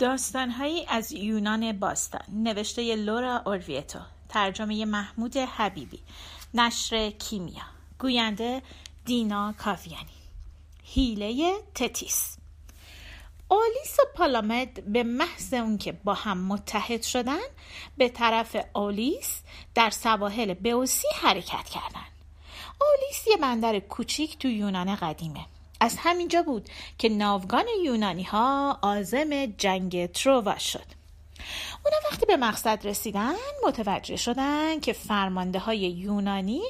داستانهایی از یونان باستان. نوشته لورا اورویتو. ترجمه محمود حبیبی. نشر کیمیا. گوینده دینا کاویانی. هیله تتیس. اولیس و پالامد به محض اون که با هم متحد شدن به طرف اولیس در سواحل بوسی حرکت کردن. اولیس یه بندر کوچیک تو یونان قدیمه. از همینجا بود که ناوگان یونانی ها آزم جنگ تروا شد. اونا وقتی به مقصد رسیدن متوجه شدن که فرمانده های یونانی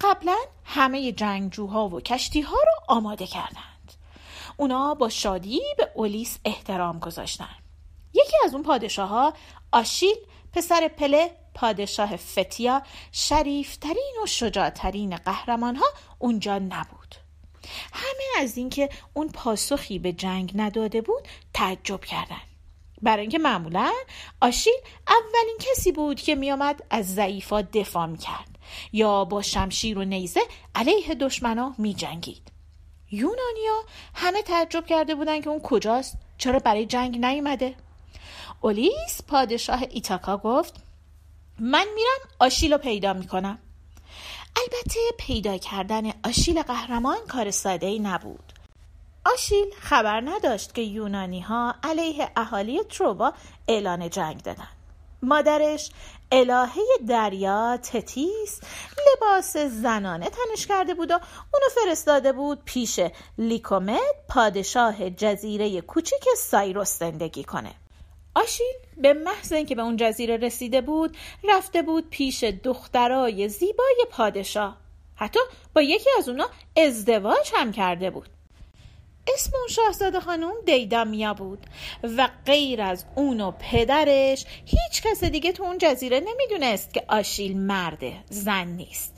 قبلا همه جنگجوها و کشتی ها رو آماده کردند. اونا با شادی به اولیس احترام گذاشتن. یکی از اون پادشاه ها آشیل پسر پله پادشاه فتیا شریفترین و شجاعترین قهرمان ها اونجا نبود. همه از اینکه اون پاسخی به جنگ نداده بود تعجب کردن. برای اینکه معمولا آشیل اولین کسی بود که میآمد از ضعیفا دفاع می‌کرد یا با شمشیر و نیزه علیه دشمنا میجنگید. یونانیا همه تعجب کرده بودن که اون کجاست چرا برای جنگ نیومده. اولیس پادشاه ایتاکا گفت من میرم آشیل رو پیدا می‌کنم. البته پیدا کردن آشیل قهرمان کار ساده ای نبود. آشیل خبر نداشت که یونانی ها علیه اهالی تروبا اعلان جنگ دادن مادرش الهه دریا تتیس لباس زنانه تنش کرده بود و اونو فرستاده بود پیش لیکومد پادشاه جزیره کوچیک سایروس زندگی کنه. آشیل به محض اینکه به اون جزیره رسیده بود رفته بود پیش دخترای زیبای پادشاه. حتی با یکی از اونا ازدواج هم کرده بود. اسم اون شاهزاده خانم دیدامیا بود و غیر از اون و پدرش هیچ کس دیگه تو اون جزیره نمی‌دونست که آشیل مرده زن نیست.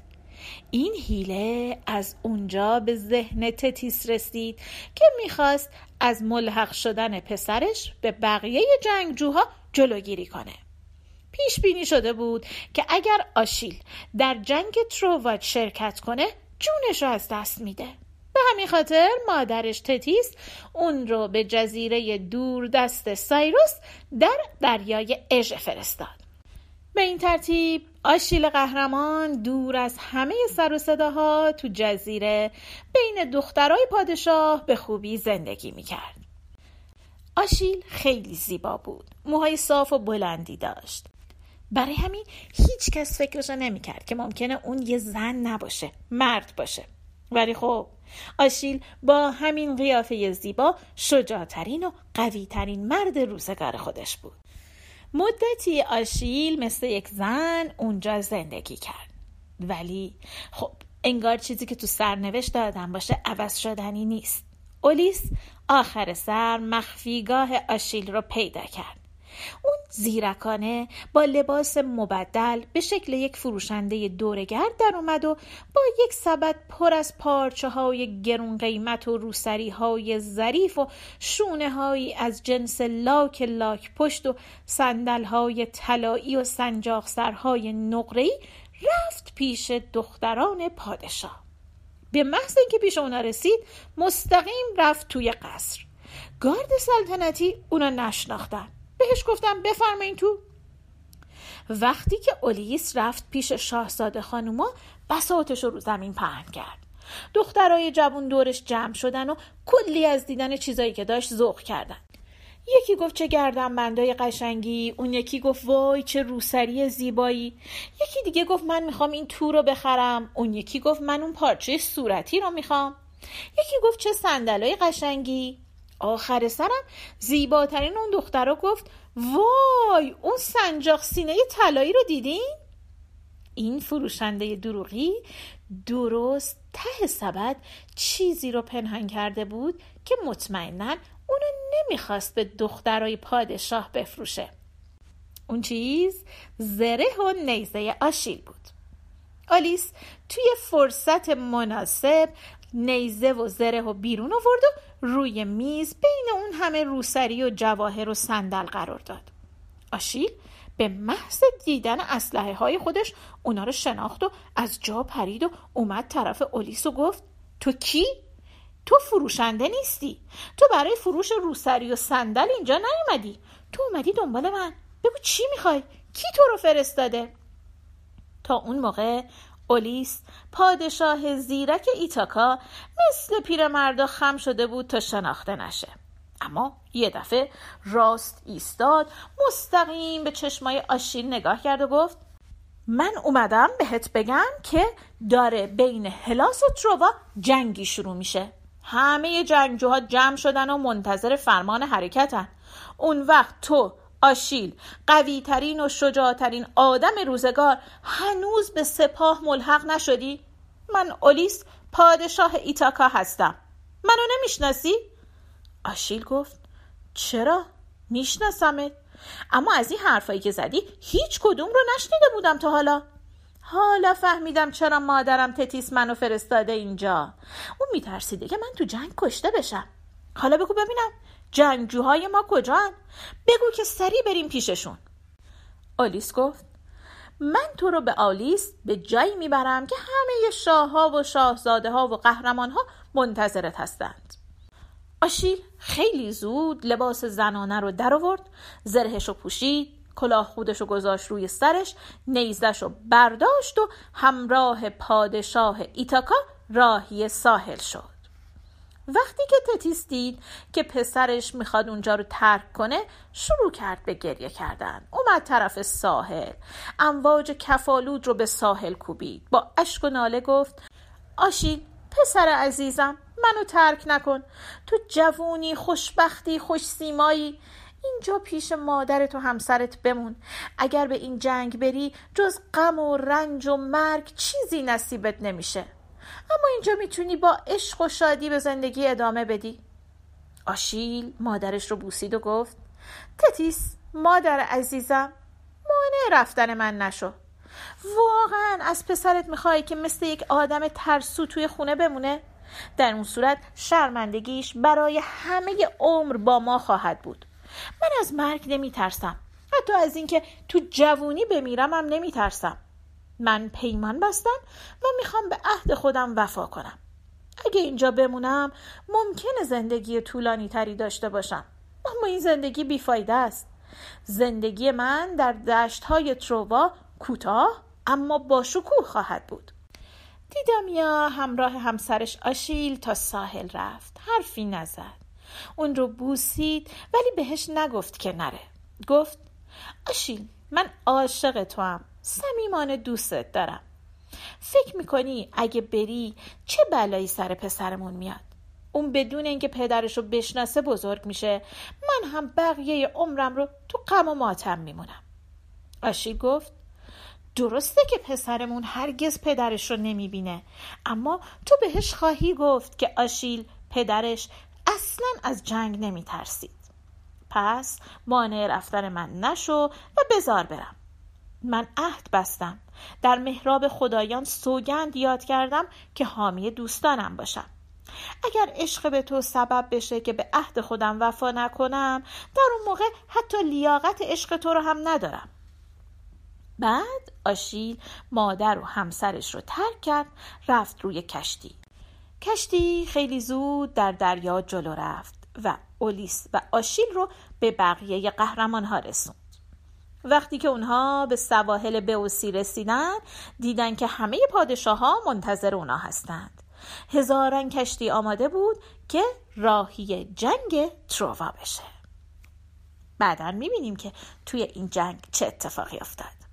این هیله از اونجا به ذهن تتیس رسید که می‌خواست از ملحق شدن پسرش به بقیه جنگجوها جلوگیری کنه. پیش بینی شده بود که اگر آشیل در جنگ تروواج شرکت کنه جونش رو از دست میده. به همین خاطر مادرش تتیس اون رو به جزیره دور دست سایروس در دریای اژ فرستاد. به این ترتیب آشیل قهرمان دور از همه سر و صداها تو جزیره بین دخترای پادشاه به خوبی زندگی می‌کرد. آشیل خیلی زیبا بود. موهای صاف و بلندی داشت. برای همین هیچ کس فکرشو نمی‌کرد که ممکنه اون یه زن نباشه. مرد باشه. ولی خب آشیل با همین قیافه زیبا شجاعترین و قویترین مرد روزگار خودش بود. مدتی آشیل مثل یک زن اونجا زندگی کرد. ولی خب انگار چیزی که تو سرنوشت دادن باشه عوض شدنی نیست. اولیس آخر سر مخفیگاه آشیل رو پیدا کرد. اون زیرکانه با لباس مبدل به شکل یک فروشنده دورگرد در اومد و با یک سبد پر از پارچه های گرون قیمت و روسری های ظریف و شونه هایی از جنس لاک لاک پشت و سندل های طلایی و سنجاق سرهای نقره‌ای رفت پیش دختران پادشاه. به محض اینکه پیش اونا رسید مستقیم رفت توی قصر. گارد سلطنتی اونا نشناختن. بهش گفتم بفرمایین تو. وقتی که اولیس رفت پیش شاهزاده خانوما بساطش رو زمین پهن کرد. دخترای جوون دورش جمع شدن و کلی از دیدن چیزایی که داشت ذوق کردن. یکی گفت چه گردن بندای قشنگی اون یکی گفت وای چه روسری زیبایی. یکی دیگه گفت من می‌خوام این تو رو بخرم. اون یکی گفت من اون پارچه صورتی رو می‌خوام. یکی گفت چه صندلای قشنگی. آخر سرم زیباترین اون دخترها گفت وای اون سنجاق سینه طلایی رو دیدین؟ این فروشنده دروغی درست ته سبد چیزی رو پنهان کرده بود که مطمئنا اونو نمی‌خواست به دخترای پادشاه بفروشه اون چیز زره و نیزه آشیل بود آلیس توی فرصت مناسب نیزه و زره و بیرون آورد و روی میز بین اون همه روسری و جواهر و صندل قرار داد. آشیل به محض دیدن اسلحه های خودش اونا رو شناخت و از جا پرید و اومد طرف اولیس و گفت تو کی؟ تو فروشنده نیستی. تو برای فروش روسری و صندل اینجا نیومدی. تو اومدی دنبال من. بگو چی می‌خوای؟ کی تو رو فرستاده؟ تا اون موقع اولیس پادشاه زیرک ایتاکا مثل پیرمردا خم شده بود تا شناخته نشه. اما یه دفعه راست ایستاد مستقیم به چشمای آشیل نگاه کرد و گفت من اومدم بهت بگم که داره بین هلاس و تروا جنگی شروع میشه. همه جنگجوها جمع شدن و منتظر فرمان حرکتن. اون وقت تو آشیل قوی ترین و شجاعترین آدم روزگار هنوز به سپاه ملحق نشدی؟ من اولیس پادشاه ایتاکا هستم منو نمی‌شناسی؟ آشیل گفت چرا؟ میشناسمت اما از این حرفایی که زدی هیچ کدوم رو نشنیده بودم تا حالا حالا فهمیدم چرا مادرم تتیس منو فرستاده اینجا اون میترسیده که من تو جنگ کشته بشم حالا بگو ببینم جنگجوهای ما کجان؟ بگو که سریع بریم پیششون. آلیس گفت من تو رو به آلیس به جایی می‌برم که همه شاه ها و شاهزاده ها و قهرمان ها منتظرت هستند. آشیل خیلی زود لباس زنانه رو در آورد زرهش رو پوشید کلاه خودش رو گذاشت روی سرش نیزش رو برداشت و همراه پادشاه ایتاکا راهی ساحل شد. وقتی که تتیس دید که پسرش می‌خواد اونجا رو ترک کنه شروع کرد به گریه کردن. اومد طرف ساحل. امواج کفالود رو به ساحل کوبید. با اشک و ناله گفت آشیل پسر عزیزم منو ترک نکن. تو جوونی خوشبختی خوش سیمایی اینجا پیش مادرت و همسرت بمون. اگر به این جنگ بری جز غم و رنج و مرگ چیزی نصیبت نمیشه. اما اینجا می‌تونی با عشق و شادی به زندگی ادامه بدی. آشیل مادرش رو بوسید و گفت تتیس مادر عزیزم مانع رفتن من نشو. واقعا از پسرت می‌خوای که مثل یک آدم ترسو توی خونه بمونه؟ در اون صورت شرمندگیش برای همه عمر با ما خواهد بود. من از مرگ نمیترسم. حتی از اینکه تو جوونی بمیرم هم نمیترسم. من پیمان بستم و می‌خوام به عهد خودم وفا کنم. اگه اینجا بمونم ممکنه زندگی طولانی تری داشته باشم. اما این زندگی بیفایده است. زندگی من در دشت های تروا کوتاه اما با شکوه خواهد بود. دیدامیا همراه همسرش آشیل تا ساحل رفت. حرفی نزد. اون رو بوسید ولی بهش نگفت که نره. گفت آشیل من عاشق تو هم صمیمانه دوستت دارم. فکر می‌کنی اگه بری چه بلایی سر پسرمون میاد؟ اون بدون اینکه پدرش رو بشناسه بزرگ میشه. من هم بقیه عمرم رو تو غم و ماتم میمونم. آشیل گفت درسته که پسرمون هرگز پدرش رو نمی‌بینه اما تو بهش خواهی گفت که آشیل پدرش اصلا از جنگ نمیترسید. پس مانع رفتن من نشو و بزار برم. من عهد بستم. در محراب خدایان سوگند یاد کردم که حامی دوستانم باشم. اگر عشق به تو سبب بشه که به عهد خودم وفا نکنم در اون موقع حتی لیاقت عشق تو رو هم ندارم. بعد آشیل مادر و همسرش رو ترک کرد رفت روی کشتی. کشتی خیلی زود در دریا جلو رفت و اولیس و آشیل رو به بقیه قهرمان ها رسوند. وقتی که اونها به سواحل بوسی رسیدن دیدن که همه پادشاه ها منتظر اونا هستند. هزاران کشتی آماده بود که راهی جنگ تروا بشه. بعدا می‌بینیم که توی این جنگ چه اتفاقی افتاد.